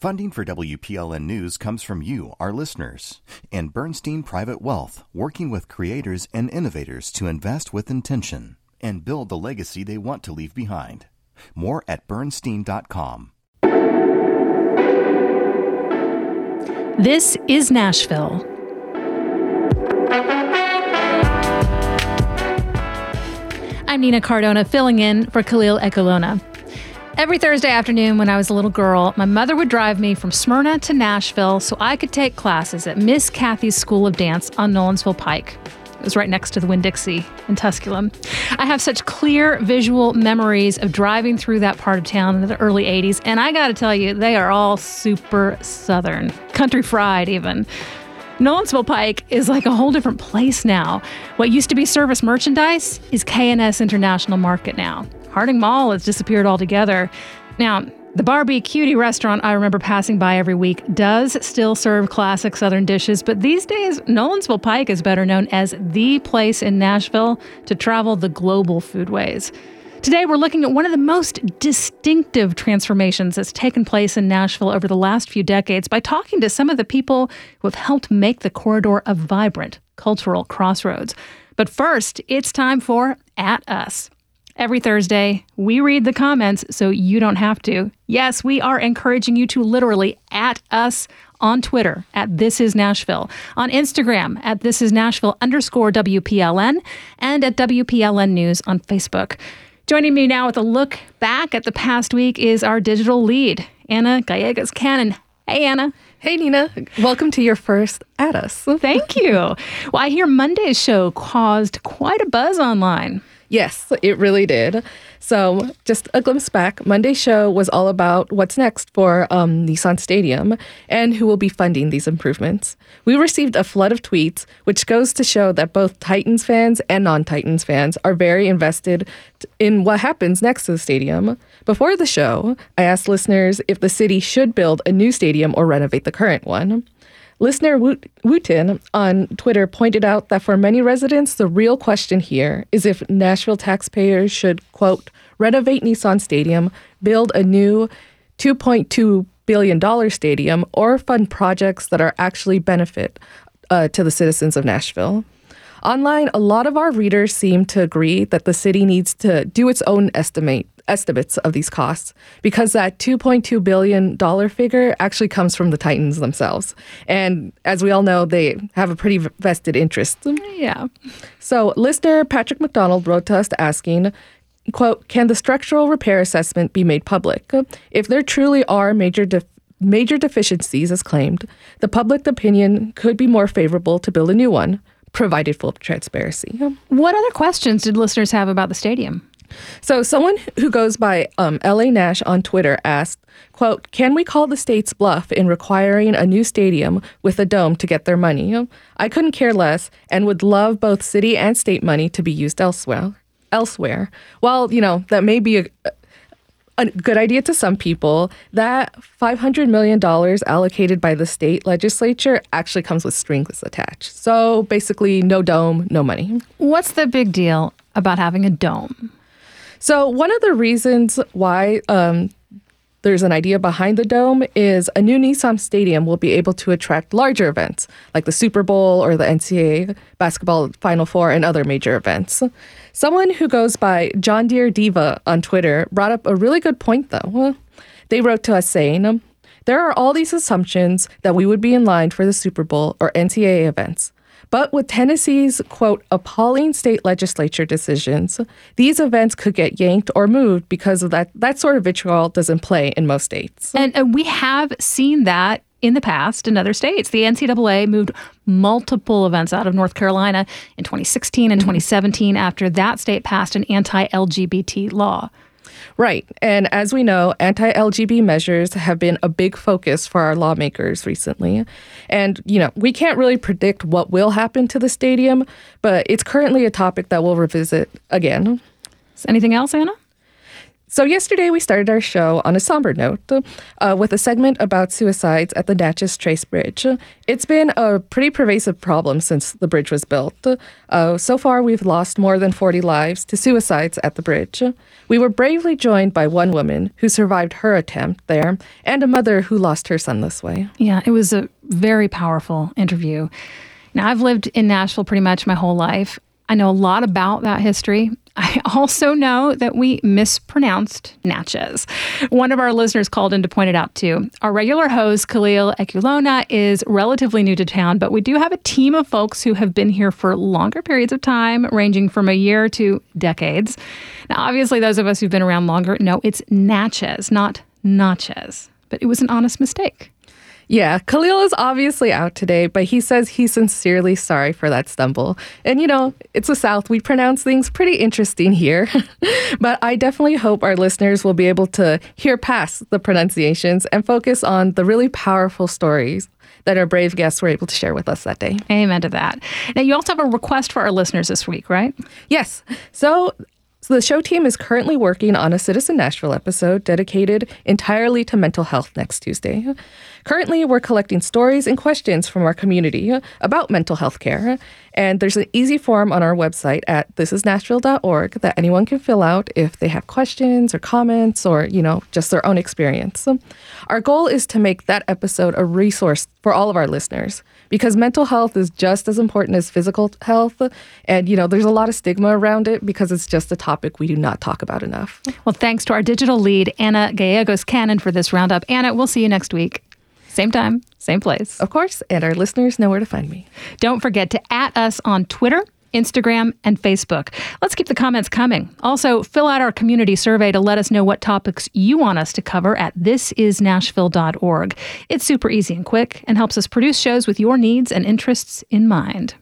Funding for WPLN News comes from you, our listeners, and Bernstein Private Wealth, working with creators and innovators to invest with intention and build the legacy they want to leave behind. More at bernstein.com. This is Nashville. I'm Nina Cardona, filling in for Khalil Ekulona. Every Thursday afternoon when I was a little girl, my mother would drive me from Smyrna to Nashville so I could take classes at Miss Kathy's School of Dance on Nolensville Pike. It was right next to the Winn Dixie in Tusculum. I have such clear visual memories of driving through that part of town in the early 80s, and I gotta tell you, they are all super southern, country fried even. Nolensville Pike is like a whole different place now. What used to be service merchandise is K&S International Market now. Harding Mall has disappeared altogether. Now, the Bar-B-Cutie restaurant I remember passing by every week does still serve classic Southern dishes, but these days, Nolensville Pike is better known as the place in Nashville to travel the global foodways. Today, we're looking at one of the most distinctive transformations that's taken place in Nashville over the last few decades by talking to some of the people who have helped make the corridor a vibrant cultural crossroads. But first, it's time for At Us. Every Thursday, we read the comments so you don't have to. Yes, we are encouraging you to literally at us on Twitter at This Is Nashville, on Instagram at This Is Nashville underscore WPLN, and at WPLN News on Facebook. Joining me now with a look back at the past week is our digital lead, Anna Gallegos Cannon. Hey, Anna. Hey, Nina. Welcome to your first at us. Thank you. Well, I hear Monday's show caused quite a buzz online. Yes, it really did. So, just a glimpse back, Monday's show was all about what's next for um, Nissan Stadium and who will be funding these improvements. We received a flood of tweets, which goes to show that both Titans fans and non Titans fans are very invested in what happens next to the stadium. Before the show, I asked listeners if the city should build a new stadium or renovate the current one. Listener Wooten on Twitter pointed out that for many residents, the real question here is if Nashville taxpayers should, quote, renovate Nissan Stadium, build a new $2.2 billion stadium, or fund projects that are actually benefit uh, to the citizens of Nashville. Online, a lot of our readers seem to agree that the city needs to do its own estimate estimates of these costs because that $2.2 billion figure actually comes from the Titans themselves. And as we all know, they have a pretty vested interest. Yeah. So, listener Patrick McDonald wrote to us asking, quote, can the structural repair assessment be made public? If there truly are major def- major deficiencies as claimed, the public opinion could be more favorable to build a new one, provided full transparency. What other questions did listeners have about the stadium? So someone who goes by um, LA Nash on Twitter asked, quote, can we call the state's bluff in requiring a new stadium with a dome to get their money? I couldn't care less and would love both city and state money to be used elsewhere. Elsewhere. While, you know, that may be a, a good idea to some people, that $500 million allocated by the state legislature actually comes with strings attached. So basically, no dome, no money. What's the big deal about having a dome? So, one of the reasons why um, there's an idea behind the dome is a new Nissan Stadium will be able to attract larger events like the Super Bowl or the NCAA basketball Final Four and other major events. Someone who goes by John Deere Diva on Twitter brought up a really good point, though. They wrote to us saying, There are all these assumptions that we would be in line for the Super Bowl or NCAA events. But with Tennessee's, quote, appalling state legislature decisions, these events could get yanked or moved because of that. That sort of vitriol doesn't play in most states. And, and we have seen that in the past in other states. The NCAA moved multiple events out of North Carolina in 2016 and mm-hmm. 2017 after that state passed an anti LGBT law. Right. And as we know, anti LGB measures have been a big focus for our lawmakers recently. And, you know, we can't really predict what will happen to the stadium, but it's currently a topic that we'll revisit again. Anything else, Anna? So, yesterday we started our show on a somber note uh, with a segment about suicides at the Natchez Trace Bridge. It's been a pretty pervasive problem since the bridge was built. Uh, so far, we've lost more than 40 lives to suicides at the bridge. We were bravely joined by one woman who survived her attempt there and a mother who lost her son this way. Yeah, it was a very powerful interview. Now, I've lived in Nashville pretty much my whole life. I know a lot about that history. I also know that we mispronounced Natchez. One of our listeners called in to point it out too. Our regular host, Khalil Ekulona, is relatively new to town, but we do have a team of folks who have been here for longer periods of time, ranging from a year to decades. Now, obviously, those of us who've been around longer know it's Natchez, not Natchez, but it was an honest mistake. Yeah, Khalil is obviously out today, but he says he's sincerely sorry for that stumble. And you know, it's the South. We pronounce things pretty interesting here. but I definitely hope our listeners will be able to hear past the pronunciations and focus on the really powerful stories that our brave guests were able to share with us that day. Amen to that. Now, you also have a request for our listeners this week, right? Yes. So so the show team is currently working on a Citizen Nashville episode dedicated entirely to mental health next Tuesday. Currently, we're collecting stories and questions from our community about mental health care. And there's an easy form on our website at thisisnashville.org that anyone can fill out if they have questions or comments or, you know, just their own experience. Our goal is to make that episode a resource for all of our listeners because mental health is just as important as physical health. And, you know, there's a lot of stigma around it because it's just a topic we do not talk about enough. Well, thanks to our digital lead, Anna Gallegos Cannon, for this roundup. Anna, we'll see you next week. Same time, same place. Of course, and our listeners know where to find me. Don't forget to at us on Twitter. Instagram, and Facebook. Let's keep the comments coming. Also, fill out our community survey to let us know what topics you want us to cover at thisisnashville.org. It's super easy and quick and helps us produce shows with your needs and interests in mind.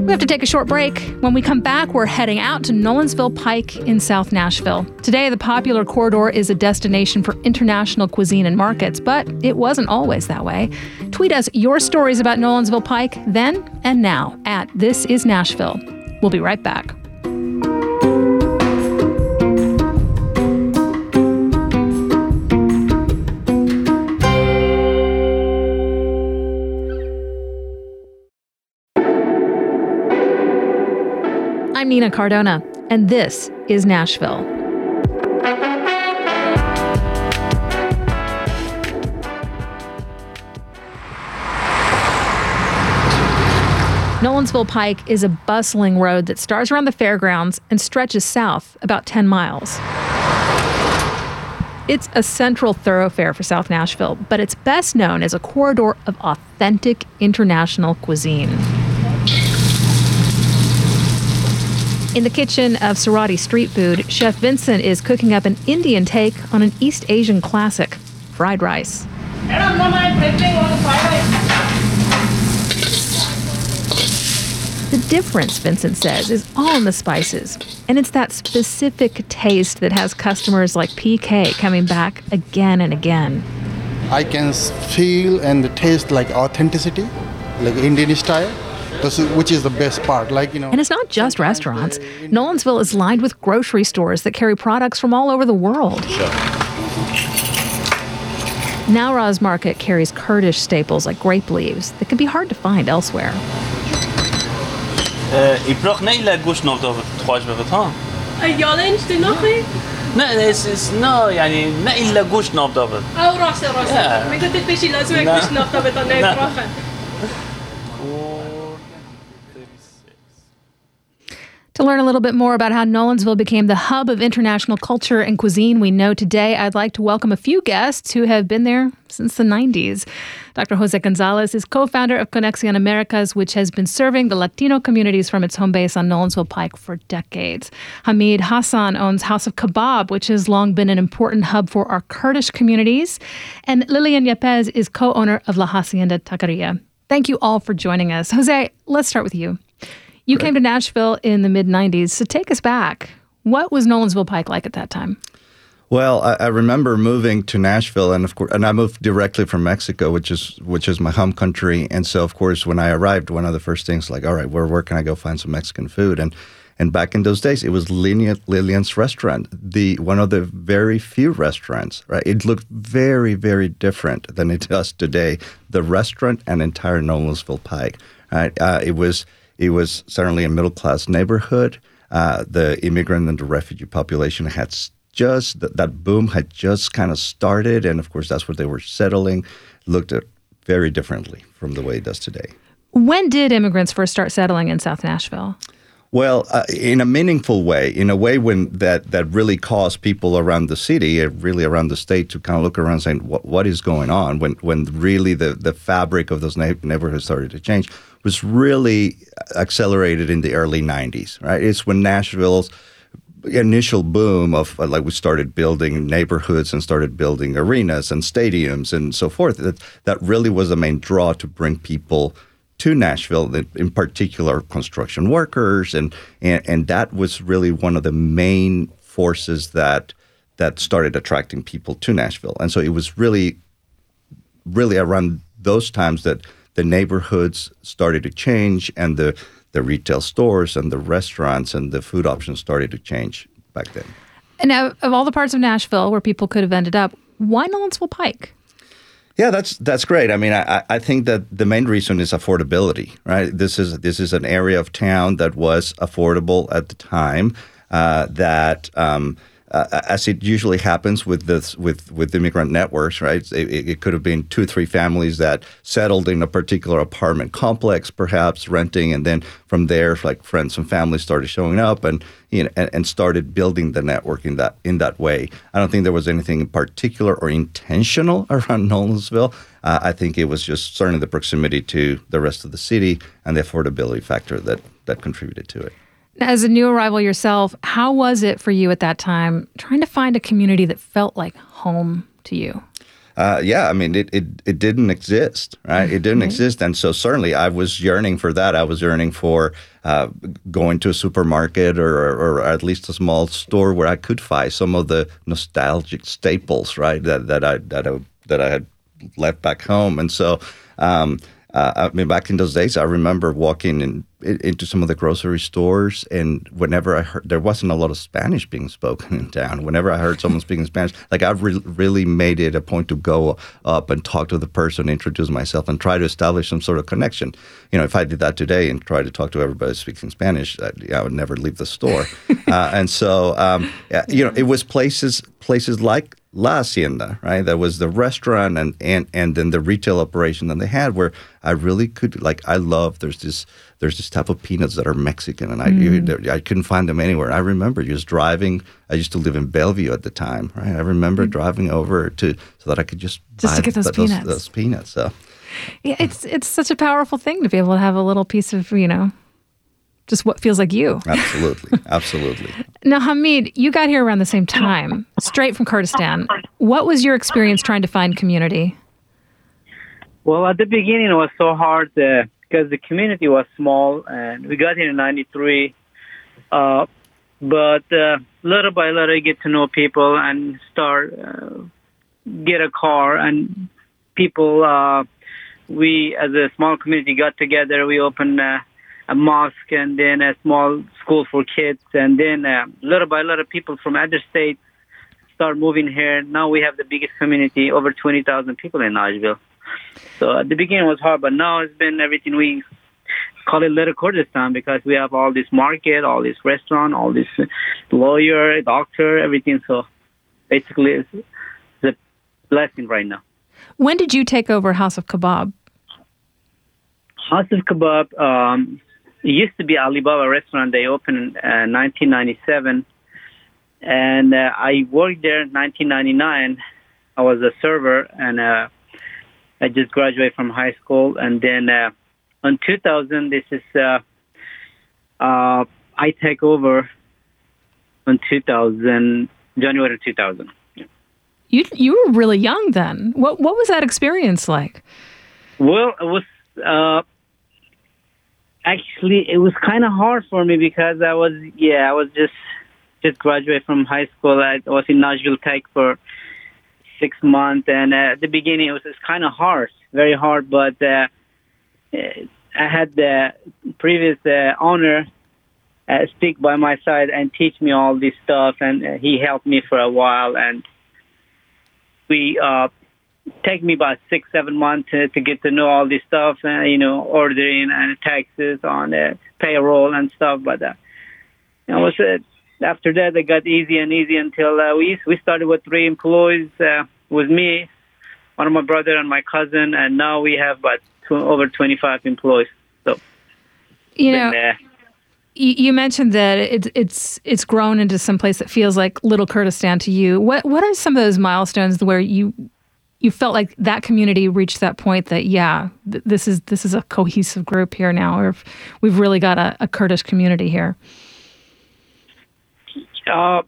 We have to take a short break. When we come back, we're heading out to Nolensville Pike in South Nashville. Today, the popular corridor is a destination for international cuisine and markets, but it wasn't always that way. Tweet us your stories about Nolensville Pike then and now at This Is Nashville. We'll be right back. I'm Nina Cardona, and this is Nashville. Nolensville Pike is a bustling road that starts around the fairgrounds and stretches south about 10 miles. It's a central thoroughfare for South Nashville, but it's best known as a corridor of authentic international cuisine. In the kitchen of Surati Street Food, Chef Vincent is cooking up an Indian take on an East Asian classic, fried rice. The difference, Vincent says, is all in the spices. And it's that specific taste that has customers like PK coming back again and again. I can feel and taste like authenticity, like Indian style which is the best part. Like you know, and it's not just restaurants. They, Nolensville is lined with grocery stores that carry products from all over the world. Sure. Newroz Market carries Kurdish staples like grape leaves that can be hard to find elsewhere. Ik brauch To learn a little bit more about how Nolensville became the hub of international culture and cuisine we know today, I'd like to welcome a few guests who have been there since the 90s. Dr. José González is co founder of Conexión Américas, which has been serving the Latino communities from its home base on Nolensville Pike for decades. Hamid Hasan owns House of Kabob, which has long been an important hub for our Kurdish communities. And Lilian Yepez is co owner of La Hacienda Taqueria. Thank you all for joining us. Jose, let's start with you. You came to Nashville in the mid 90s. So take us back. What was Nolensville Pike like at that time? Well, I, I, remember moving to Nashville, and of course, and I moved directly from Mexico, which is which is my home country. And so, of course, when I arrived, one of the first things like, all right, where where can I go find some Mexican food? And And back in those days, it was Lilian, Lilian's restaurant, the one of the very few restaurants. Right, it looked very, very different than it does today. The restaurant and entire Nolensville Pike. Right, uh, it was it was certainly a middle class neighborhood. Uh, the immigrant and the refugee population had just that, that boom had just kind of started, and of course that's where they were settling. Looked at very differently from the way it does today. When did immigrants first start settling in South Nashville? Well, uh, in a meaningful way, in a way when that, that really caused people around the city, uh, really around the state, to kind of look around saying, what, what is going on? When, when really the, the fabric of those neighborhoods started to change was really accelerated in the early 90s, right? It's when Nashville's initial boom of uh, like we started building neighborhoods and started building arenas and stadiums and so forth that that really was the main draw to bring people to Nashville, in particular construction workers, and, and and that was really one of the main forces that that started attracting people to Nashville. And so it was really, really around those times that the neighborhoods started to change, and the the retail stores and the restaurants and the food options started to change back then. And of all the parts of Nashville where people could have ended up, why Nolensville Pike? Yeah, that's that's great. I mean, I, I think that the main reason is affordability, right? This is this is an area of town that was affordable at the time. Uh, that um, uh, as it usually happens with this with with immigrant networks, right? It, it, could have been two, or three families that settled in a particular apartment complex, perhaps renting, and then from there, like friends and families started showing up, and you know, and, and started building the network in that in that way. I don't think there was anything in particular or intentional around Nolensville. Uh, I think it was just certainly the proximity to the rest of the city and the affordability factor that that contributed to it. As a new arrival yourself, how was it for you at that time trying to find a community that felt like home to you? Uh, yeah, I mean, it, it, it didn't exist, right? It didn't exist. And so certainly I was yearning for that. I was yearning for uh, going to a supermarket or, or at least a small store where I could find some of the nostalgic staples, right? That, that I, that I, that I had left back home. And so, um, uh, I mean, back in those days, I remember walking in, in, into some of the grocery stores, and whenever I heard there wasn't a lot of Spanish being spoken in town. Whenever I heard someone speaking Spanish, like I re- really made it a point to go up and talk to the person, introduce myself, and try to establish some sort of connection. You know, if I did that today and tried to talk to everybody speaking Spanish, I, I would never leave the store. uh, and so, um, you know, it was places places like La Hacienda, right? That was the restaurant and, and and then the retail operation that they had where I really could like I love there's this there's this type of peanuts that are Mexican and I mm. I couldn't find them anywhere. I remember just driving I used to live in Bellevue at the time, right? I remember mm. driving over to so that I could just just to get those, peanuts. Those, those peanuts. So yeah, it's it's such a powerful thing to be able to have a little piece of, you know, just what feels like you. Absolutely. Absolutely. now, Hamid, you got here around the same time, straight from Kurdistan. What was your experience trying to find community? Well, at the beginning, it was so hard uh, because the community was small, and we got here in '93. Uh, but uh, little by little, you get to know people and start uh, get a car, and people. Uh, we, as a small community, got together. We opened uh, a mosque and then a small school for kids, and then uh, little by little, people from other states start moving here. Now we have the biggest community, over 20,000 people in Nashville. So at the beginning it was hard, but now it's been everything we call it Little Kurdistan because we have all this market, all this restaurant, all this lawyer, doctor, everything. So basically, it's, it's a blessing right now. When did you take over House of Kabob? House of Kabob um, it used to be Alibaba restaurant. They opened in uh, 1997, and uh, I worked there in 1999. I was a server, and uh, I just graduated from high school. And then uh, in 2000, this is uh, uh, I take over in 2000, January 2000. You you were really young then. What what was that experience like? Well, it was uh, actually it was kind of hard for me because I was yeah I was just just graduated from high school. I was in Nashville Tech for six months, and uh, at the beginning it was, kind of hard, very hard. But uh, I had the previous uh, owner uh, stick by my side and teach me all this stuff. And uh, he helped me for a while, and we uh, take me about six, seven months to, to get to know all this stuff, and you know, ordering and taxes on the payroll and stuff. But uh, it was uh, after that it got easy and easy until uh, we we started with three employees. Uh, with me, one of my brother and my cousin, and now we have about tw- over 25 employees. So, You know, been, uh, you, you mentioned that it's it's it's grown into some place that feels like Little Kurdistan to you. What what are some of those milestones where you you felt like that community reached that point that yeah, th- this is this is a cohesive group here now, or we've really got a, a Kurdish community here. Uh,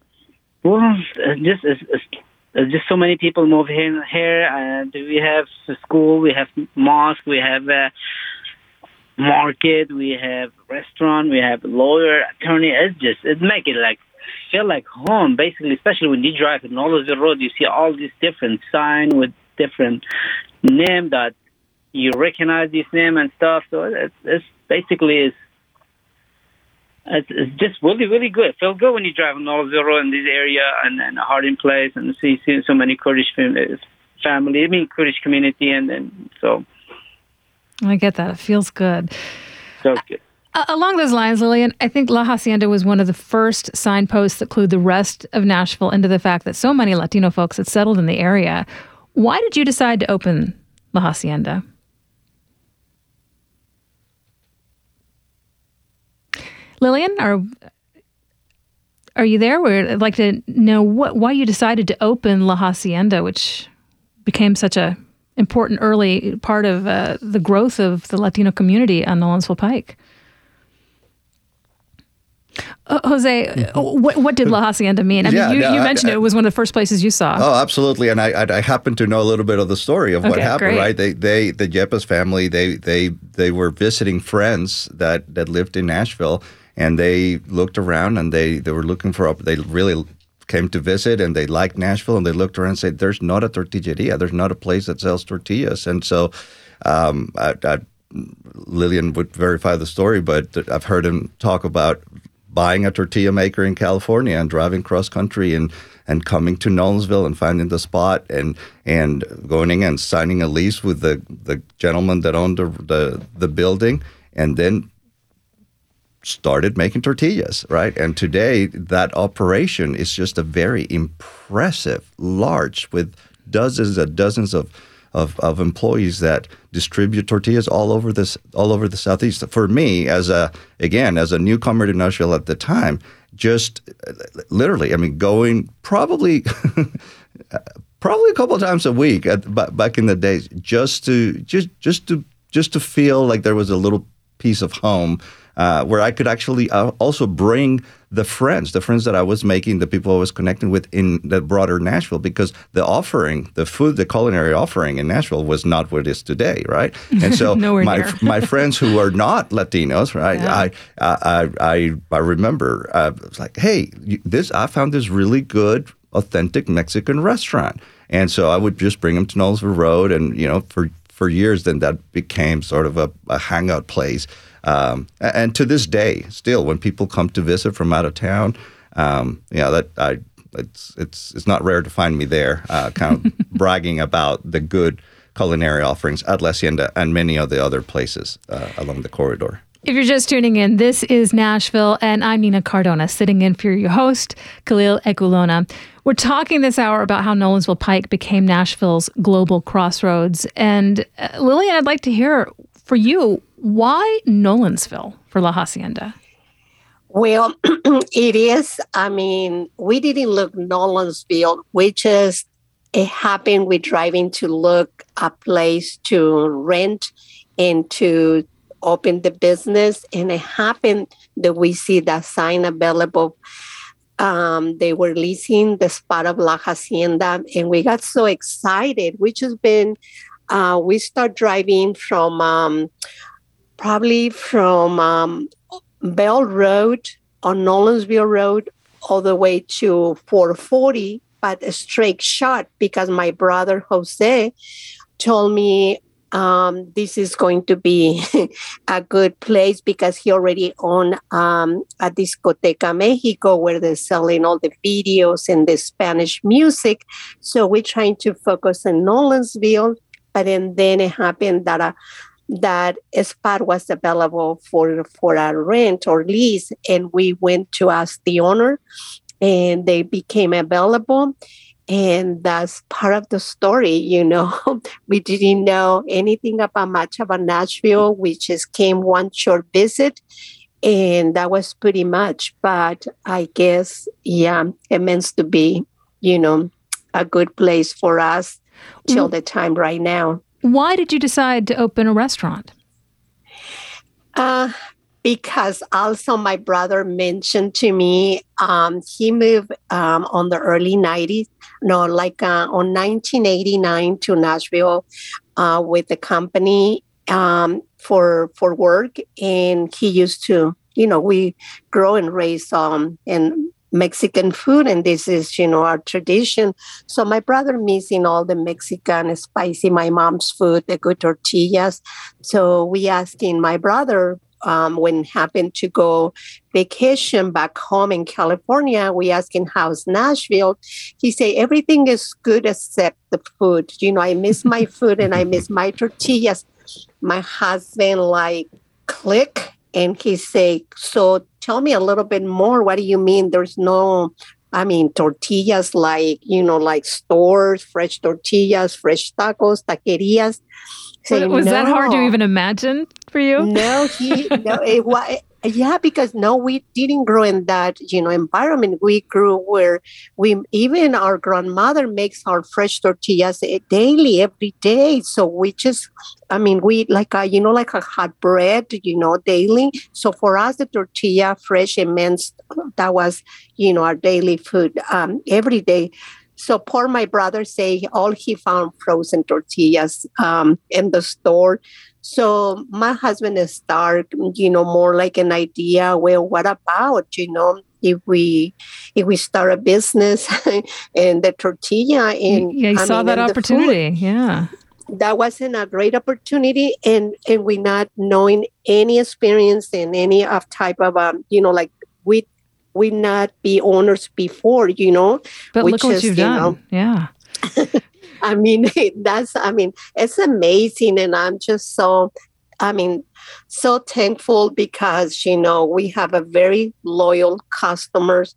well, uh, just it's, just so many people move in here, and we have school, we have mosque, we have a market, we have restaurant, we have lawyer, attorney. It's just it make it like feel like home, basically. Especially when you drive in all of the road, you see all these different sign with different name that you recognize this name and stuff. So it's, it's basically is it's, it's just really, really good. It feels good when you drive on all road in this area and, and Harding Place and see, see so many Kurdish families, family, I mean Kurdish community, and then so I get that. It feels good. so good. Uh, along those lines, Lilian, I think La Hacienda was one of the first signposts that clued the rest of Nashville into the fact that so many Latino folks had settled in the area. Why did you decide to open La Hacienda? Lilian, are are you there? We'd like to know what why you decided to open La Hacienda, which became such a important early part of uh, the growth of the Latino community on Nolensville Pike. Uh, Jose, uh, what, what did La Hacienda mean? I Yeah, mean, you, no, you mentioned I- it was one of the first places you saw. Oh, absolutely, and I, I I happen to know a little bit of the story of what happened. great. Right? They they the Yepez family they they they were visiting friends that that lived in Nashville, and they looked around and they they were looking for. They really came to visit and they liked Nashville and they looked around and said, "There's not a tortilleria. There's not a place that sells tortillas." And so, um, I, I, Lilian would verify the story, but I've heard him talk about buying a tortilla maker in California and driving cross country and and coming to Nolensville and finding the spot and and going in and signing a lease with the the gentleman that owned the the, the building and then started making tortillas, right? And today that operation is just a very impressive, large with dozens and dozens of of, of employees that distribute tortillas all over this all over the southeast. For me, as a again as a newcomer to Nashville at the time, just literally, I mean, going probably probably a couple times a week at, back in the days, just to just just to just to feel like there was a little piece of home uh, where I could actually uh, also bring the friends, the friends that I was making, the people I was connecting with in the broader Nashville, because the offering, the food, the culinary offering in Nashville was not what it is today, right? And so my my friends who are not Latinos, right? I, I I I remember uh, I was like, hey, this I found this really good, authentic Mexican restaurant, and so I would just bring them to Nolensville Road, and you know, for for years, then that became sort of a, a hangout place. Um, and to this day, still, when people come to visit from out of town, um, you know that I it's it's it's not rare to find me there, uh, kind of bragging about the good culinary offerings at La Hacienda and many of the other places uh, along the corridor. If you're just tuning in, this is Nashville, and I'm Nina Cardona, sitting in for your host, Khalil Ekulona. We're talking this hour about how Nolensville Pike became Nashville's global crossroads. And uh, Lilian, I'd like to hear for you why Nolensville for La Hacienda? Well, it is. I mean, we didn't look Nolensville. We just it happened. We driving to look a place to rent and to open the business, and it happened that we see that sign available. Um, they were leasing the spot of La Hacienda, and we got so excited. We just been. Uh, we start driving from um, probably from um, Bell Road on Nolensville Road all the way to 440, but a straight shot because my brother Jose told me um, this is going to be a good place because he already owned um, a discoteca Mexico where they're selling all the videos and the Spanish music. So we're trying to focus in Nolensville, but then, then it happened that a that a spot was available for for a rent or lease, and we went to ask the owner, and they became available and that's part of the story you know. We didn't know anything about much about nashville. We just came one short visit and that was pretty much. But i guess yeah it means to be you know a good place for us till the time right now. Why did you decide to open a restaurant? Uh because also my brother mentioned to me um, he moved um, on the early 90s no like uh, on 1989 to nashville uh, with the company um, for for work. And he used to you know we grow and raise um in mexican food and this is you know our tradition. So my brother missing all the mexican spicy my mom's food the good tortillas. So we asking my brother um, when happened to go vacation back home in California, we asked him how's Nashville. He said everything is good except the food. You know, I miss my food and I miss my tortillas. My husband like click and he say, so tell me a little bit more. What do you mean? There's no I mean, tortillas like, you know, like stores, fresh tortillas, fresh tacos, taquerias. Say, was no. that hard to even imagine for you? No, he no, it yeah, because no, we didn't grow in that you know environment. We grew where we even our grandmother makes our fresh tortillas daily, every day. So we just, I mean, we like a you know like a hot bread, you know, daily. So for us, the tortilla fresh it meant that was you know our daily food um, every day. So poor my brother say all he found frozen tortillas um, in the store. So my husband is start, you know, more like an idea. Well, what about, you know, if we if we start a business and the tortilla and yeah, you I saw mean, that opportunity. Yeah. That wasn't a great opportunity and and we not knowing any experience in any of type of um, you know, like we we not be owners before, you know. But look what you've you done. Know, yeah. I mean, that's, I mean, it's amazing. And I'm just so, I mean, so thankful because, you know, we have a very loyal customers.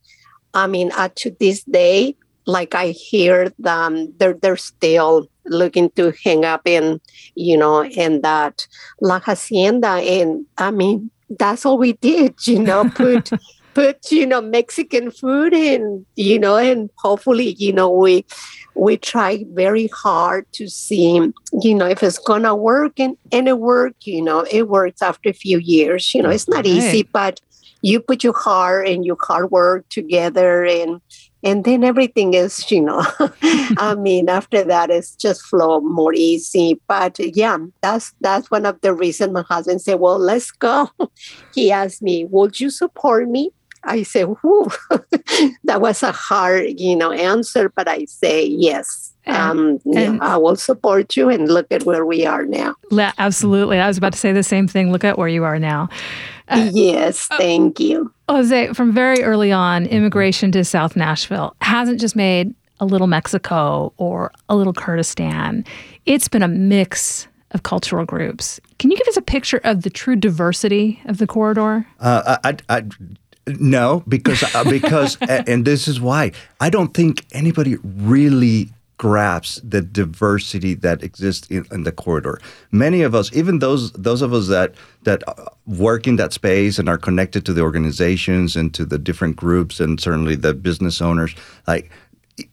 I mean, uh, to this day, like I hear them, they're, they're still looking to hang up in, you know, in that La Hacienda. And I mean, that's all we did, you know, put put you know mexican food in you know and hopefully you know we we try very hard to see you know if it's gonna work and and it work you know it works after a few years you know it's not easy but you put your heart and your hard work together and and then everything is you know i mean after that it's just flow more easy. But yeah that's that's one of the reasons my husband said well let's go. He asked me would you support me I say, whew, that was a hard, you know, answer, but I say yes. Um, and, I will support you and look at where we are now. Absolutely. I was about to say the same thing. Look at where you are now. Uh, yes, uh, thank you. Jose, from very early on, immigration to South Nashville hasn't just made a little Mexico or a little Kurdistan. It's been a mix of cultural groups. Can you give us a picture of the true diversity of the corridor? Uh, I, I, no, because uh, because and this is why I don't think anybody really grasps the diversity that exists in, in, the corridor. Many of us, even those those of us that that uh, work in that space and are connected to the organizations and to the different groups and certainly the business owners, like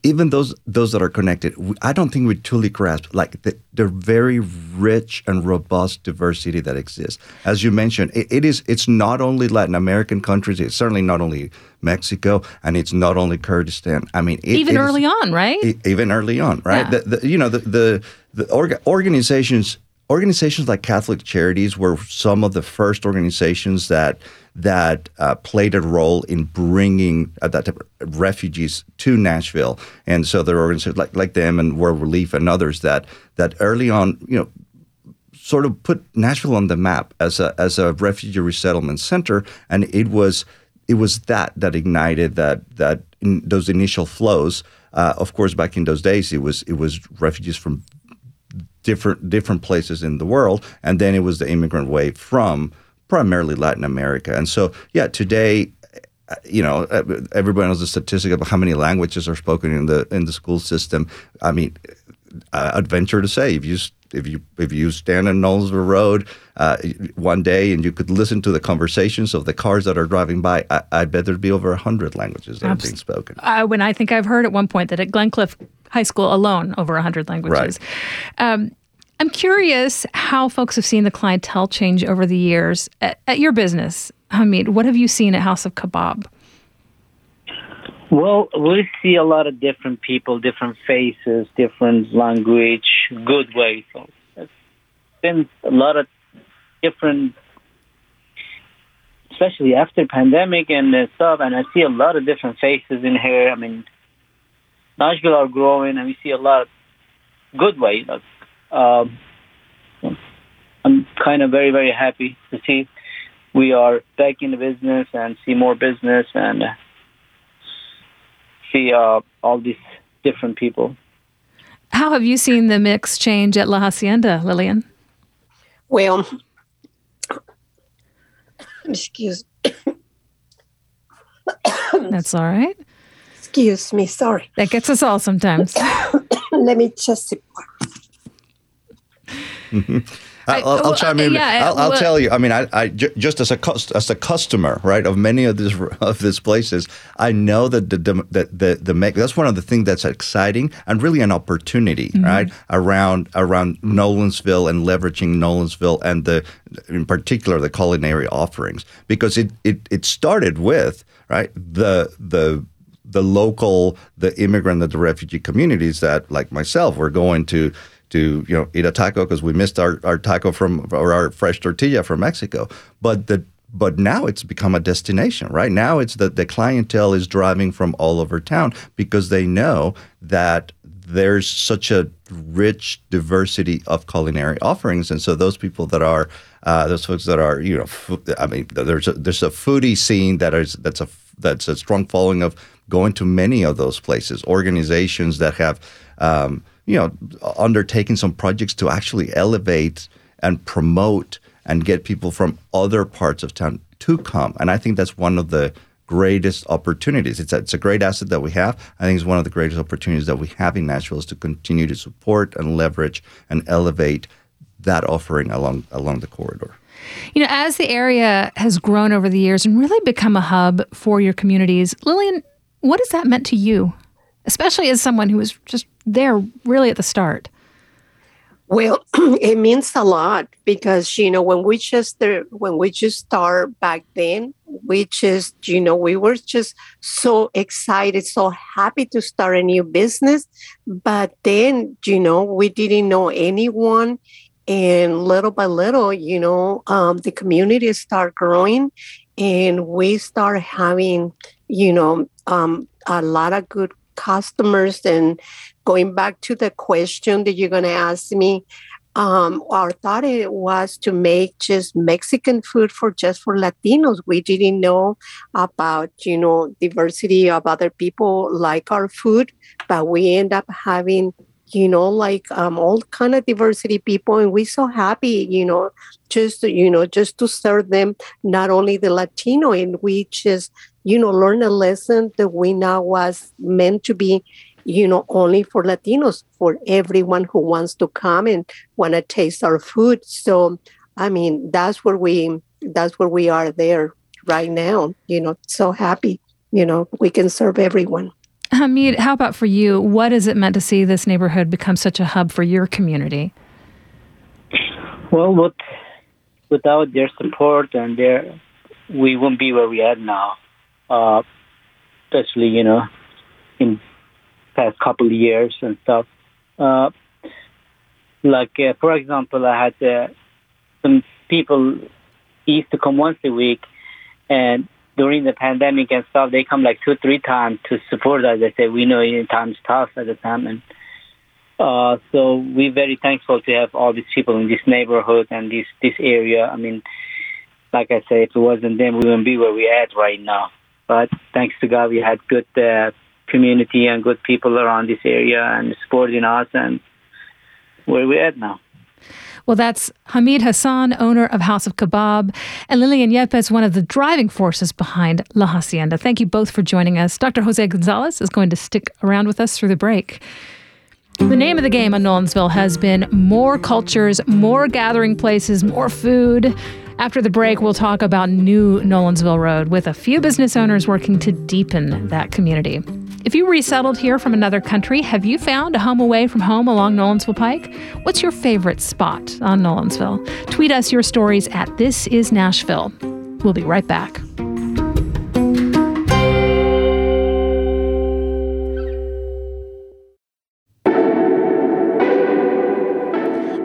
even those those that are connected, I don't think we truly grasp like the, the very rich and robust diversity that exists. As you mentioned, it, it is it's not only Latin American countries, it's certainly not only Mexico, and it's not only Kurdistan. I mean, it, even it early is, on, right? even early on, right? The, you know, the the, the orga, organizations organizations like Catholic Charities were some of the first organizations that that uh, played a role in bringing uh, that refugees to Nashville. And so there are organizations like, like them and World Relief and others that that early on, you know, sort of put Nashville on the map as a as a refugee resettlement center, and it was it was that that ignited that that in those initial flows. Uh, of course, back in those days, it was it was refugees from different different places in the world, and then it was the immigrant wave from primarily Latin America. And so, yeah, today you know, everybody knows the statistic about how many languages are spoken in the in the school system. I mean, I'd venture to say if you if you if you stand on Nolensville Road uh, one day and you could listen to the conversations of the cars that are driving by, I, I bet there'd be over hundred languages that Absolutely. are being spoken. Uh, when I think I've heard at one point that at Glencliff High School alone, over hundred languages. Right. Um, I'm curious how folks have seen the clientele change over the years at, at your business. Hamid, what have you seen at House of Kabob? Well, we see a lot of different people, different faces, different language, good way. So it's been a lot of different, especially after pandemic and stuff. And I see a lot of different faces in here. I mean, Nashville are growing, and we see a lot of good way. Um, I'm kind of very, very happy to see we are back in the business and see more business and see uh, all these different people. How have you seen the mix change at La Hacienda, Lilian? Well, excuse. That's all right. Excuse me, sorry. That gets us all sometimes. Let me just. I'll, I'll, I'll chime in. Yeah, I'll, I'll well, tell you. I mean, I, I just as a as a customer, right, of many of these of these places, I know that the the the, the make, that's one of the things that's exciting and really an opportunity, mm-hmm. right, around around Nolensville and leveraging Nolensville and the in particular the culinary offerings because it it it started with right the the the local the immigrant the refugee communities that like myself were going to to you know eat a taco because we missed our, our taco from or our fresh tortilla from Mexico. But the but now it's become a destination, right? Now it's that the clientele is driving from all over town because they know that there's such a rich diversity of culinary offerings, and so those people that are uh, those folks that are you know, I mean, there's a, there's a foodie scene that is that's a that's a strong following of going to many of those places, organizations that have. Um, you know, undertaking some projects to actually elevate and promote and get people from other parts of town to come. And I think that's one of the greatest opportunities. It's a, it's a great asset that we have. I think it's one of the greatest opportunities that we have in Nashville is to continue to support and leverage and elevate that offering along along the corridor. You know, as the area has grown over the years and really become a hub for your communities, Lilian, what has that meant to you? especially as someone who was just there really at the start? Well, it means a lot because you know when we just uh, when we just start back then, we just you know we were just so excited, so happy to start a new business. But then you know we didn't know anyone, and little by little, you know, um, the community start growing, and we start having you know um, a lot of good customers and going back to the question that you're going to ask me um, our thought it was to make just Mexican food for just for Latinos. We didn't know about you know diversity of other people like our food, but we end up having you know like um, all kind of diversity people, and we're so happy you know just you know just to serve them not only the Latino, and we just you know, learn a lesson that we now was meant to be, you know, only for Latinos, for everyone who wants to come and want to taste our food. So, I mean, that's where we that's where we are there right now. You know, so happy. You know, we can serve everyone. Hamid, how about for you? What is it meant to see this neighborhood become such a hub for your community? Well, with, without their support and their, we wouldn't be where we are now uh, especially you know in past couple of years and stuff. Uh, like uh, for example, I had uh, some people used to come once a week, and during the pandemic and stuff, they come like two, three times to support us. They say we know times tough at the time, and Uh, so we're very thankful to have all these people in this neighborhood and this this area. I mean, like I said, if it wasn't them, we wouldn't be where we're at right now. But thanks to God, we had good uh, community and good people around this area and supporting us, and where we're at now. Well, that's Hamid Hasan, owner of House of Kabob, and Lilian Yepez, one of the driving forces behind La Hacienda. Thank you both for joining us. Dr. José González is going to stick around with us through the break. The name of the game on Nolensville has been more cultures, more gathering places, more food. After the break, we'll talk about new Nolensville Road with a few business owners working to deepen that community. If you resettled here from another country, have you found a home away from home along Nolensville Pike? What's your favorite spot on Nolensville? Tweet us your stories at This Is Nashville. We'll be right back.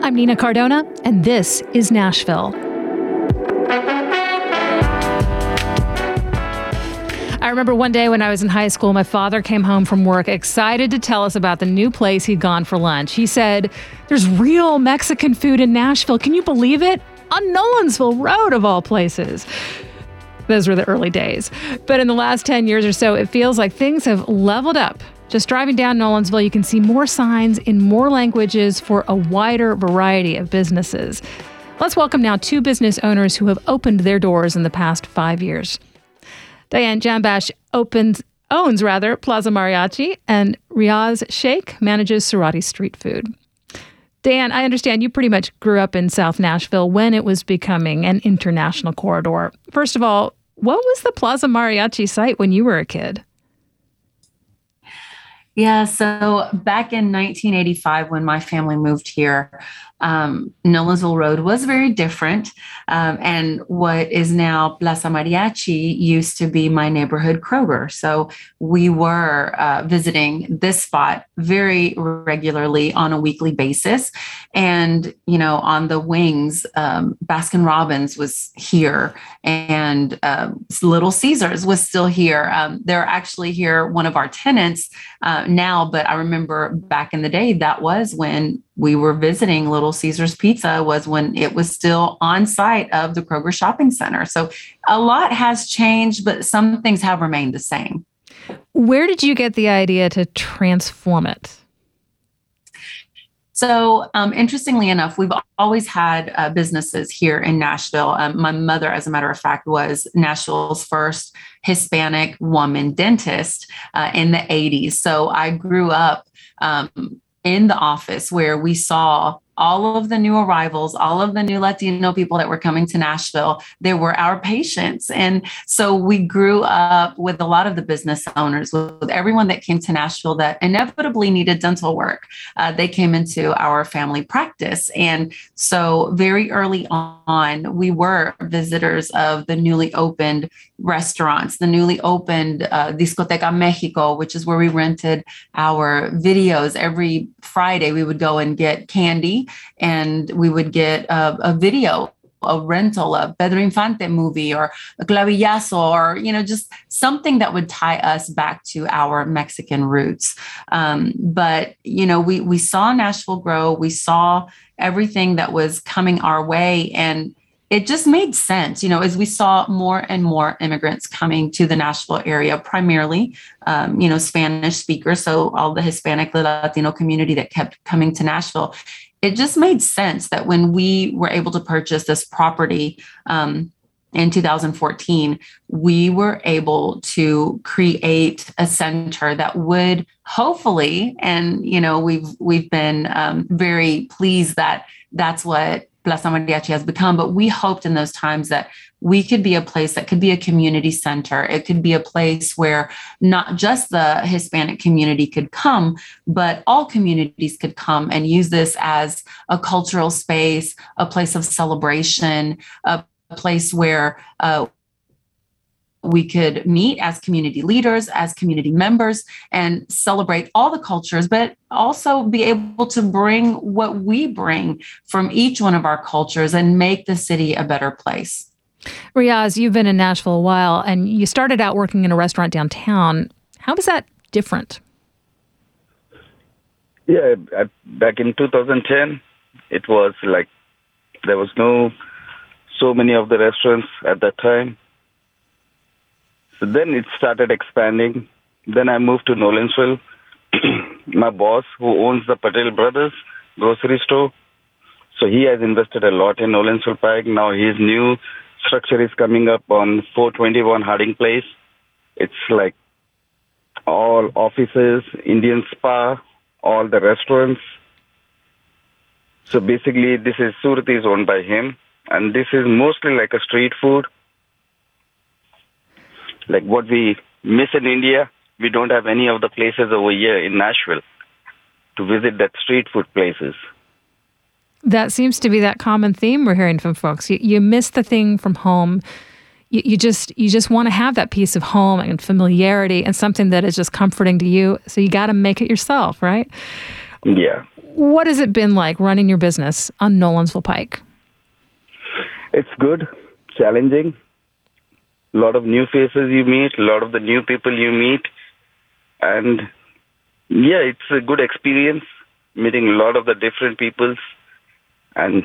I'm Nina Cardona, and this is Nashville. I remember one day when I was in high school, my father came home from work excited to tell us about the new place he'd gone for lunch. He said, There's real Mexican food in Nashville. Can you believe it? On Nolensville Road, of all places. Those were the early days. But in the last 10 years or so, it feels like things have leveled up. Just driving down Nolensville, you can see more signs in more languages for a wider variety of businesses. Let's welcome now two business owners who have opened their doors in the past five years. Diane Janbakhsh opens owns rather Plaza Mariachi, and Riyaz Sheikh manages Surati Street Food. Dan, I understand you pretty much grew up in South Nashville when it was becoming an international corridor. First of all, what was the Plaza Mariachi site when you were a kid? Yeah, so back in 1985, when my family moved here, um, Nolensville Road was very different. Um, and what is now Plaza Mariachi used to be my neighborhood Kroger. So we were uh, visiting this spot very regularly on a weekly basis. And, you know, on the wings, um, Baskin Robbins was here and uh, Little Caesars was still here. Um, they're actually here, one of our tenants uh, now, but I remember back in the day, that was when we were visiting Little Caesars Pizza was when it was still on site of the Kroger Shopping Center. So a lot has changed, but some things have remained the same. Where did you get the idea to transform it? So, um, interestingly enough, we've always had uh, businesses here in Nashville. Um, my mother, as a matter of fact, was Nashville's first Hispanic woman dentist uh, in the 80s. So, I grew up um, in the office where we saw all of the new arrivals, all of the new Latino people that were coming to Nashville, they were our patients. And so we grew up with a lot of the business owners, with everyone that came to Nashville that inevitably needed dental work. Uh, they came into our family practice. And so very early on, we were visitors of the newly opened restaurants, the newly opened uh, Discoteca Mexico, which is where we rented our videos. Every Friday, we would go and get candy and we would get a, a video a rental, a Pedro Infante movie or a clavillazo or, you know, just something that would tie us back to our Mexican roots. Um, but, you know, we, we saw Nashville grow. We saw everything that was coming our way. And it just made sense, you know, as we saw more and more immigrants coming to the Nashville area, primarily, um, you know, Spanish speakers. So all the Hispanic, Latino community that kept coming to Nashville. It just made sense that when we were able to purchase this property um, in 2014, we were able to create a center that would hopefully, and you know, we've we've been um, very pleased that that's what Plaza Mariachi has become. But we hoped in those times that we could be a place that could be a community center. It could be a place where not just the Hispanic community could come, but all communities could come and use this as a cultural space, a place of celebration, a place where uh, we could meet as community leaders, as community members, and celebrate all the cultures, but also be able to bring what we bring from each one of our cultures and make the city a better place. Riyaz, you've been in Nashville a while and you started out working in a restaurant downtown. How was that different? Yeah, at, back in 2010, it was like there was no so many of the restaurants at that time. So then it started expanding. Then I moved to Nolensville. My boss, who owns the Patel Brothers grocery store, so he has invested a lot in Nolensville Pike. Now his new structure is coming up on 421 Harding Place. It's like all offices, Indian spa, all the restaurants. So basically, this is Surati is owned by him, and this is mostly like a street food, like what we miss in India. We don't have any of the places over here in Nashville to visit that street food places. That seems to be that common theme we're hearing from folks. You, you miss the thing from home. You, you just you just want to have that piece of home and familiarity and something that is just comforting to you. So you got to make it yourself, right? Yeah. What has it been like running your business on Nolensville Pike? It's good, challenging. A lot of new faces you meet, a lot of the new people you meet, and yeah, it's a good experience meeting a lot of the different peoples and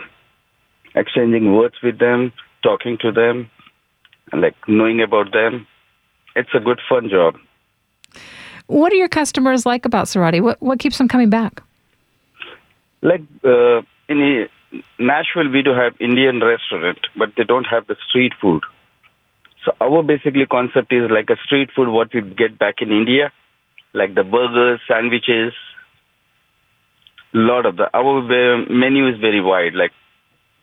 exchanging words with them, talking to them, and like knowing about them. It's a good fun job. What are your customers like about Surati? What what keeps them coming back? Like uh, in Nashville, we do have Indian restaurant, but they don't have the street food. So our basically concept is like a street food what we get back in India, like the burgers, sandwiches. Lot of the our menu is very wide, like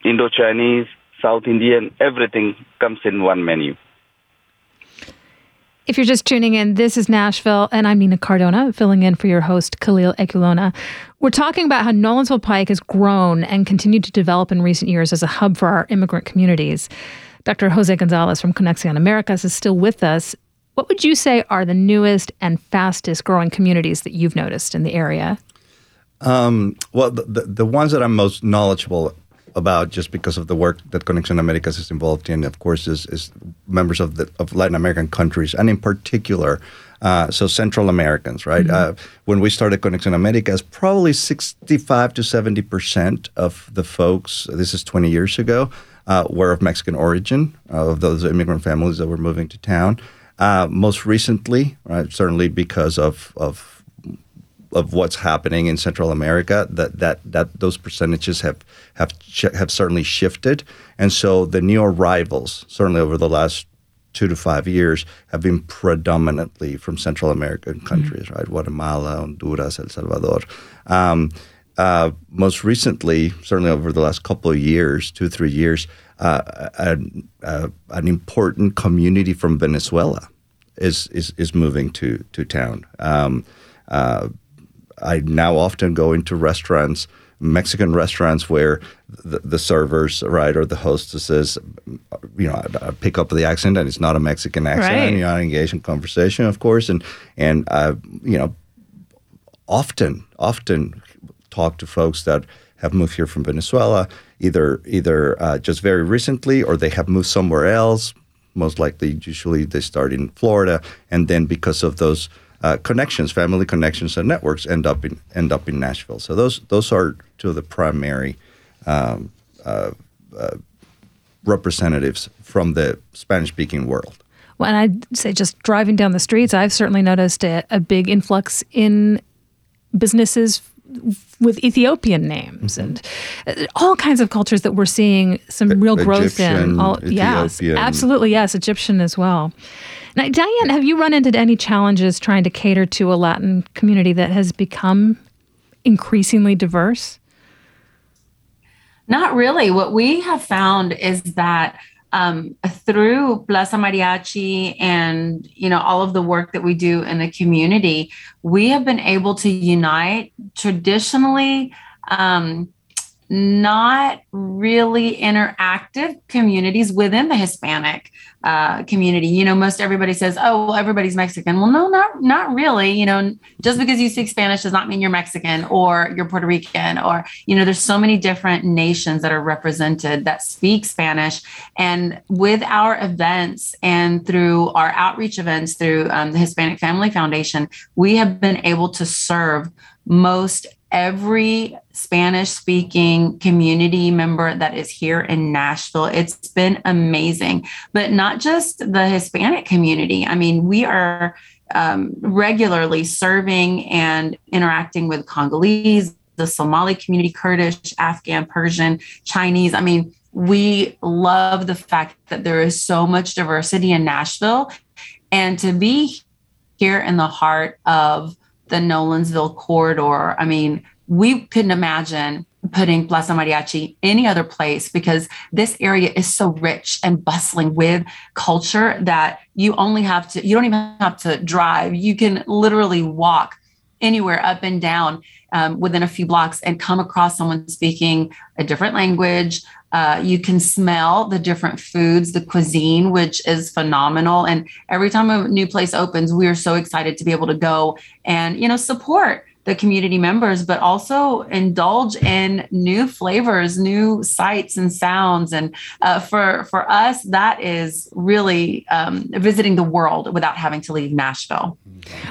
Indo Chinese, South Indian, everything comes in one menu. If you're just tuning in, this is Nashville, and I'm Nina Cardona, filling in for your host, Khalil Ekulona. We're talking about how Nolensville Pike has grown and continued to develop in recent years as a hub for our immigrant communities. Dr. José González from Conexión Américas is still with us. What would you say are the newest and fastest growing communities that you've noticed in the area? Um, well, the, the, the ones that I'm most knowledgeable about just because of the work that Conexión Américas is involved in, of course, is, is members of the of Latin American countries, and in particular, uh, so Central Americans, right? Mm-hmm. Uh, when we started Conexión Américas, probably 65 to 70 percent of the folks, this is 20 years ago, uh, were of Mexican origin, uh, of those immigrant families that were moving to town. Uh, most recently, right, certainly because of, of of what's happening in Central America, that that that those percentages have have have certainly shifted, and so the new arrivals, certainly over the last two to five years, have been predominantly from Central American mm-hmm. countries, mm-hmm. right? Guatemala, Honduras, El Salvador. Um, uh, most recently, certainly over the last couple of years, two three years, uh, an, uh, an important community from Venezuela is is is moving to to town. Um, uh, I now often go into restaurants, Mexican restaurants, where the, the servers, right, or the hostesses, you know, I pick up the accent, and it's not a Mexican accent. Right. You know, I engage in conversation, of course, and and uh, you know, often, often talk to folks that have moved here from Venezuela, either either uh, just very recently or they have moved somewhere else. Most likely, usually they start in Florida, and then because of those uh, connections, family connections, and networks end up in end up in Nashville. So those those are two of the primary um, uh, uh, representatives from the Spanish speaking world. Well, and I'd say just driving down the streets, I've certainly noticed a, a big influx in businesses with Ethiopian names mm-hmm. and uh, all kinds of cultures that we're seeing some real growth in. All, yes, absolutely, yes, Egyptian as well. Now, Diane, have you run into any challenges trying to cater to a Latin community that has become increasingly diverse? Not really. What we have found is that um, through Plaza Mariachi and you know all of the work that we do in the community, we have been able to unite traditionally um, not really interactive communities within the Hispanic uh, community. You know, most everybody says, "Oh, well, everybody's Mexican." Well, no, not not really. You know, just because you speak Spanish does not mean you're Mexican or you're Puerto Rican or you know, there's so many different nations that are represented that speak Spanish. And with our events and through our outreach events through um, the Hispanic Family Foundation, we have been able to serve most every Spanish speaking community member that is here in Nashville. It's been amazing, but not just the Hispanic community. I mean, we are um, regularly serving and interacting with Congolese, the Somali community, Kurdish, Afghan, Persian, Chinese. I mean, we love the fact that there is so much diversity in Nashville. And to be here in the heart of the Nolensville corridor, I mean, we couldn't imagine putting Plaza Mariachi any other place because this area is so rich and bustling with culture that you only have to, you don't even have to drive. You can literally walk anywhere up and down um, within a few blocks and come across someone speaking a different language. Uh, you can smell the different foods, the cuisine, which is phenomenal. And every time a new place opens, we are so excited to be able to go and, you know, support the community members, but also indulge in new flavors, new sights and sounds. And uh, for for us, that is really um, visiting the world without having to leave Nashville.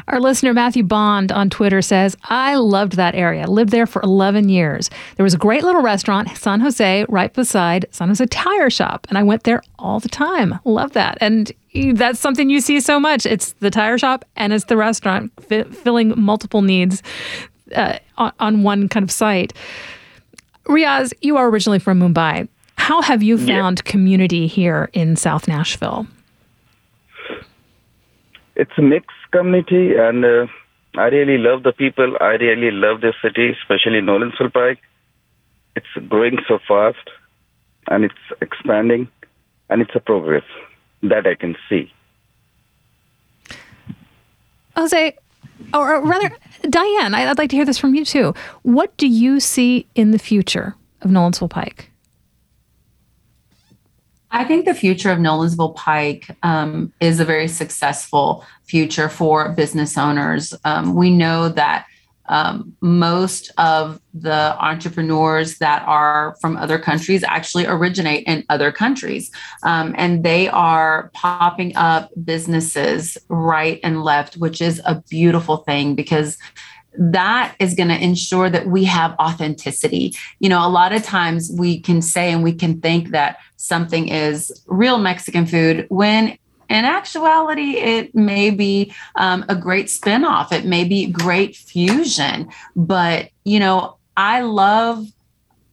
Our listener Matthew Bond on Twitter says, "I loved that area. Lived there for 11 years. There was a great little restaurant, San Jose, right beside San Jose Tire Shop, and I went there all the time. Love that. And that's something you see so much. It's the tire shop and it's the restaurant fi- filling multiple needs uh, on, on, one kind of site. Riyaz, you are originally from Mumbai. How have you found yeah. community here in South Nashville? It's a mixed community, and uh, I really love the people. I really love the city, especially Nolensville Pike. It's growing so fast, and it's expanding, and it's a progress that I can see. José, or rather, Diane, I'd like to hear this from you too. What do you see in the future of Nolensville Pike? I think the future of Nolensville Pike um, is a very successful future for business owners. Um, we know that um, most of the entrepreneurs that are from other countries actually originate in other countries. Um, and they are popping up businesses right and left, which is a beautiful thing because that is going to ensure that we have authenticity. You know, a lot of times we can say and we can think that something is real Mexican food when in actuality, it may be um, a great spinoff. It may be great fusion. But, you know, I love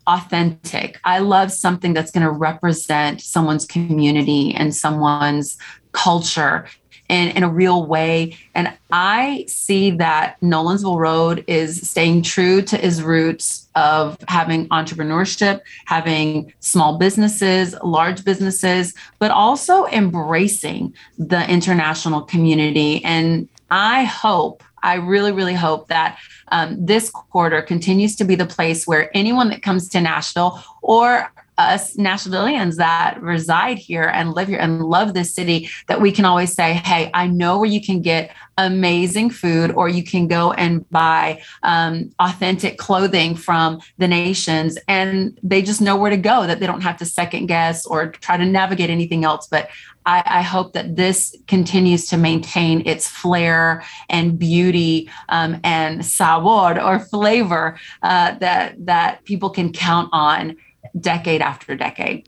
authentic. I love something that's going to represent someone's community and someone's culture in, in a real way. And I see that Nolensville Road is staying true to its roots of having entrepreneurship, having small businesses, large businesses, but also embracing the international community. And I hope I really, really hope that um, this quarter continues to be the place where anyone that comes to Nashville or us Nashvilleians that reside here and live here and love this city that we can always say, hey, I know where you can get amazing food or you can go and buy um, authentic clothing from the nations and they just know where to go, that they don't have to second guess or try to navigate anything else. But I, I hope that this continues to maintain its flair and beauty um, and sabor or flavor uh, that that people can count on decade after decade.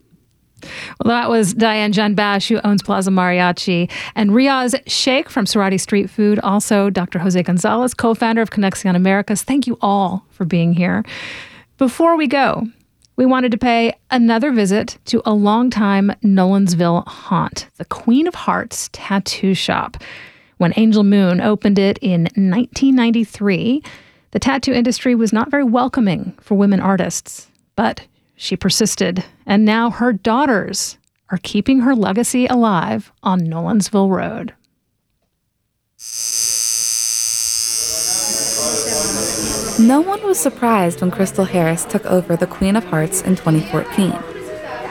Well, that was Diane Janbakhsh, who owns Plaza Mariachi, and Riyaz Sheikh from Surati Street Food, also Dr. José González, co founder of Conexión Américas. Thank you all for being here. Before we go, we wanted to pay another visit to a longtime Nolensville haunt, the Queen of Hearts Tattoo Shop. When Angel Moon opened it in 1993, the tattoo industry was not very welcoming for women artists, but she persisted, and now her daughters are keeping her legacy alive on Nolensville Road. No one was surprised when Crystal Harris took over the Queen of Hearts in 2014.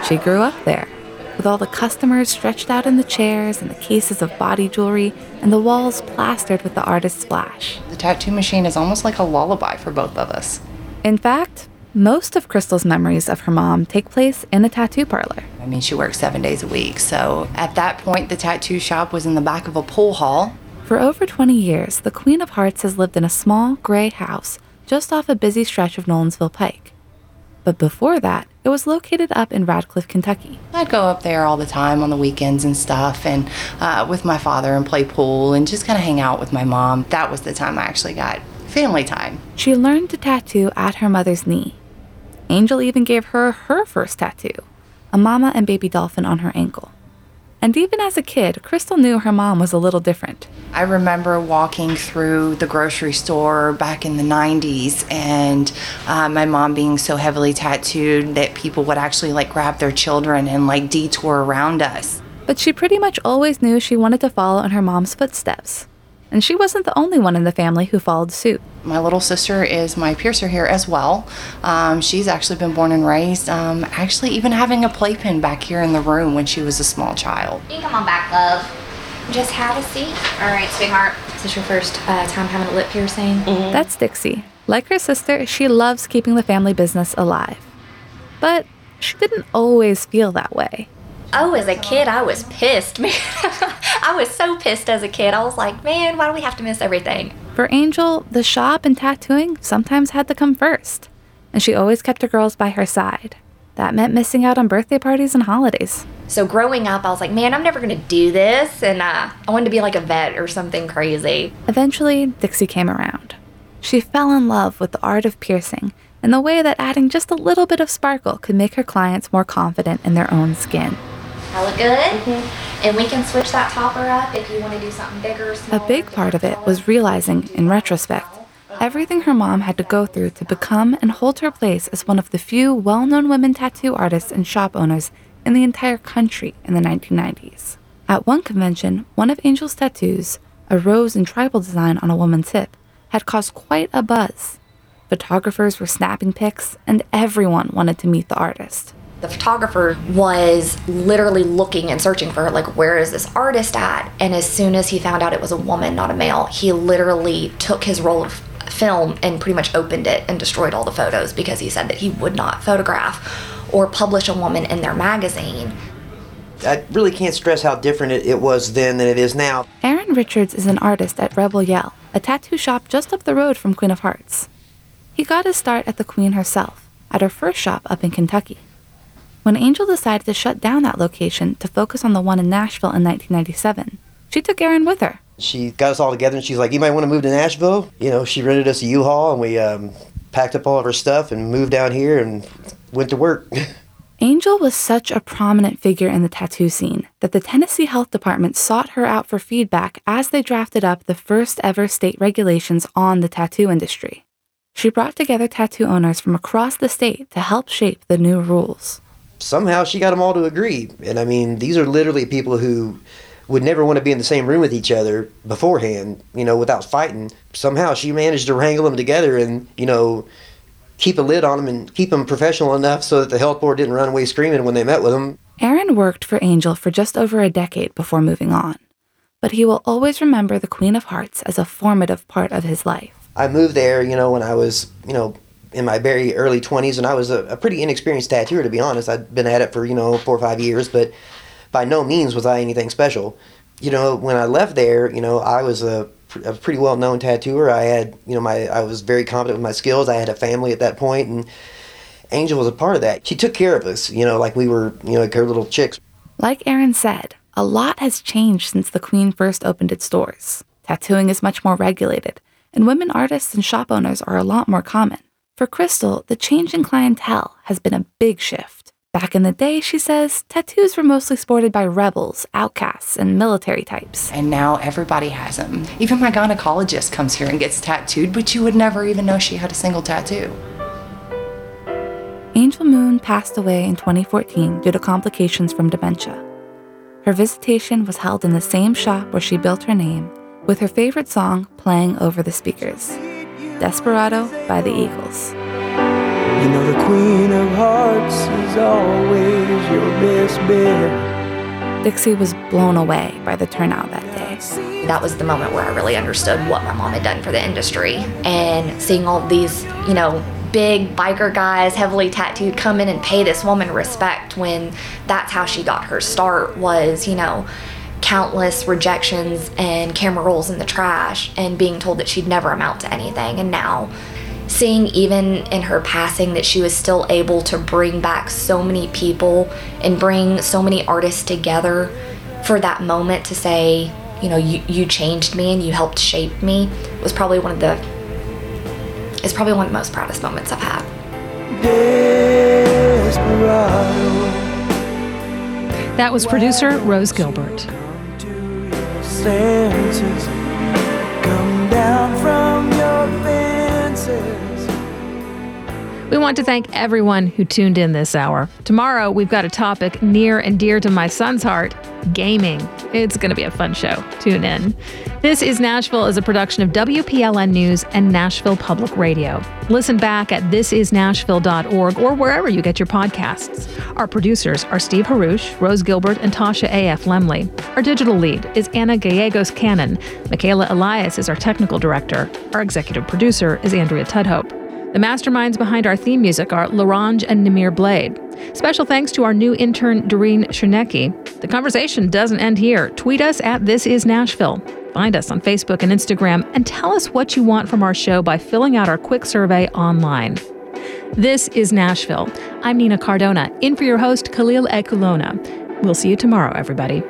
She grew up there, with all the customers stretched out in the chairs and the cases of body jewelry and the walls plastered with the artist's splash. The tattoo machine is almost like a lullaby for both of us. In fact, most of Crystal's memories of her mom take place in a tattoo parlor. I mean, she works seven days a week, so at that point, the tattoo shop was in the back of a pool hall. For over 20 years, the Queen of Hearts has lived in a small, gray house just off a busy stretch of Nolensville Pike. But before that, it was located up in Radcliff, Kentucky. I'd go up there all the time on the weekends and stuff, and uh, with my father and play pool and just kind of hang out with my mom. That was the time I actually got family time. She learned to tattoo at her mother's knee. Angel even gave her her first tattoo a mama and baby dolphin on her ankle. And even as a kid, Crystal knew her mom was a little different. I remember walking through the grocery store back in the 90s and uh, my mom being so heavily tattooed that people would actually like grab their children and like detour around us. But she pretty much always knew she wanted to follow in her mom's footsteps. And she wasn't the only one in the family who followed suit. My little sister is my piercer here as well. Um, she's actually been born and raised, um, actually, even having a playpen back here in the room when she was a small child. You come on back, love. Just have a seat. All right, sweetheart. Is this your first uh, time having a lip piercing? That's Dixie. Like her sister, she loves keeping the family business alive. But she didn't always feel that way. Oh, as a kid, I was pissed, man. I was so pissed as a kid. I was like, man, why do we have to miss everything? For Angel, the shop and tattooing sometimes had to come first, and she always kept her girls by her side. That meant missing out on birthday parties and holidays. So growing up, I was like, man, I'm never going to do this. And uh, I wanted to be like a vet or something crazy. Eventually, Dixie came around. She fell in love with the art of piercing and the way that adding just a little bit of sparkle could make her clients more confident in their own skin. I look good. Mm-hmm. And we can switch that topper up if you want to do something bigger or A big part of it was realizing, in retrospect, everything her mom had to go through to become and hold her place as one of the few well known women tattoo artists and shop owners in the entire country in the 1990s. At one convention, one of Angel's tattoos, a rose and tribal design on a woman's hip, had caused quite a buzz. Photographers were snapping pics, and everyone wanted to meet the artist. The photographer was literally looking and searching for like where is this artist at and as soon as he found out it was a woman not a male he literally took his roll of film and pretty much opened it and destroyed all the photos because he said that he would not photograph or publish a woman in their magazine I really can't stress how different it, it was then than it is now. Aaron Richards is an artist at Rebel Yell, a tattoo shop just up the road from Queen of Hearts. He got his start at the Queen herself, at her first shop up in Kentucky. When Angel decided to shut down that location to focus on the one in Nashville in 1997, she took Aaron with her. She got us all together and she's like, You might want to move to Nashville? You know, she rented us a U Haul and we um, packed up all of her stuff and moved down here and went to work. Angel was such a prominent figure in the tattoo scene that the Tennessee Health Department sought her out for feedback as they drafted up the first ever state regulations on the tattoo industry. She brought together tattoo owners from across the state to help shape the new rules. Somehow she got them all to agree. And I mean, these are literally people who would never want to be in the same room with each other beforehand, you know, without fighting. Somehow she managed to wrangle them together and, you know, keep a lid on them and keep them professional enough so that the health board didn't run away screaming when they met with them. Aaron worked for Angel for just over a decade before moving on, but he will always remember the Queen of Hearts as a formative part of his life. I moved there, you know, when I was, you know, in my very early 20s, and I was a, a pretty inexperienced tattooer, to be honest. I'd been at it for, you know, four or five years, but by no means was I anything special. You know, when I left there, you know, I was a, a pretty well known tattooer. I had, you know, my I was very confident with my skills. I had a family at that point, and Angel was a part of that. She took care of us, you know, like we were, you know, like her little chicks. Like Aaron said, a lot has changed since the Queen first opened its doors. Tattooing is much more regulated, and women artists and shop owners are a lot more common. For Crystal, the change in clientele has been a big shift. Back in the day, she says, tattoos were mostly sported by rebels, outcasts, and military types. And now everybody has them. Even my gynecologist comes here and gets tattooed, but you would never even know she had a single tattoo. Angel Moon passed away in 2014 due to complications from dementia. Her visitation was held in the same shop where she built her name, with her favorite song playing over the speakers Desperado by the Eagles. You know the Queen of Hearts is always your best bet. Dixie was blown away by the turnout that day. that was the moment where I really understood what my mom had done for the industry. And seeing all these, you know, big biker guys, heavily tattooed, come in and pay this woman respect when that's how she got her start was, you know, countless rejections and camera rolls in the trash and being told that she'd never amount to anything. And now, seeing even in her passing that she was still able to bring back so many people and bring so many artists together for that moment to say, you know, you, you changed me and you helped shape me was probably one of the is probably one of the most proudest moments I've had. That was producer Rose Gilbert. Senses come down from your fences. We want to thank everyone who tuned in this hour. Tomorrow, we've got a topic near and dear to my son's heart gaming. It's going to be a fun show. Tune in. This is Nashville is a production of WPLN News and Nashville Public Radio. Listen back at thisisnashville.org or wherever you get your podcasts. Our producers are Steve Haruch, Rose Gilbert, and Tasha A.F. Lemley. Our digital lead is Anna Gallegos Cannon. Michaela Elias is our technical director. Our executive producer is Andrea Tudhope. The masterminds behind our theme music are Larange and Namir Blade. Special thanks to our new intern, Doreen Chernecki. The conversation doesn't end here. Tweet us at This Is Nashville. Find us on Facebook and Instagram and tell us what you want from our show by filling out our quick survey online. This is Nashville. I'm Nina Cardona, in for your host, Khalil Ekulona. We'll see you tomorrow, everybody.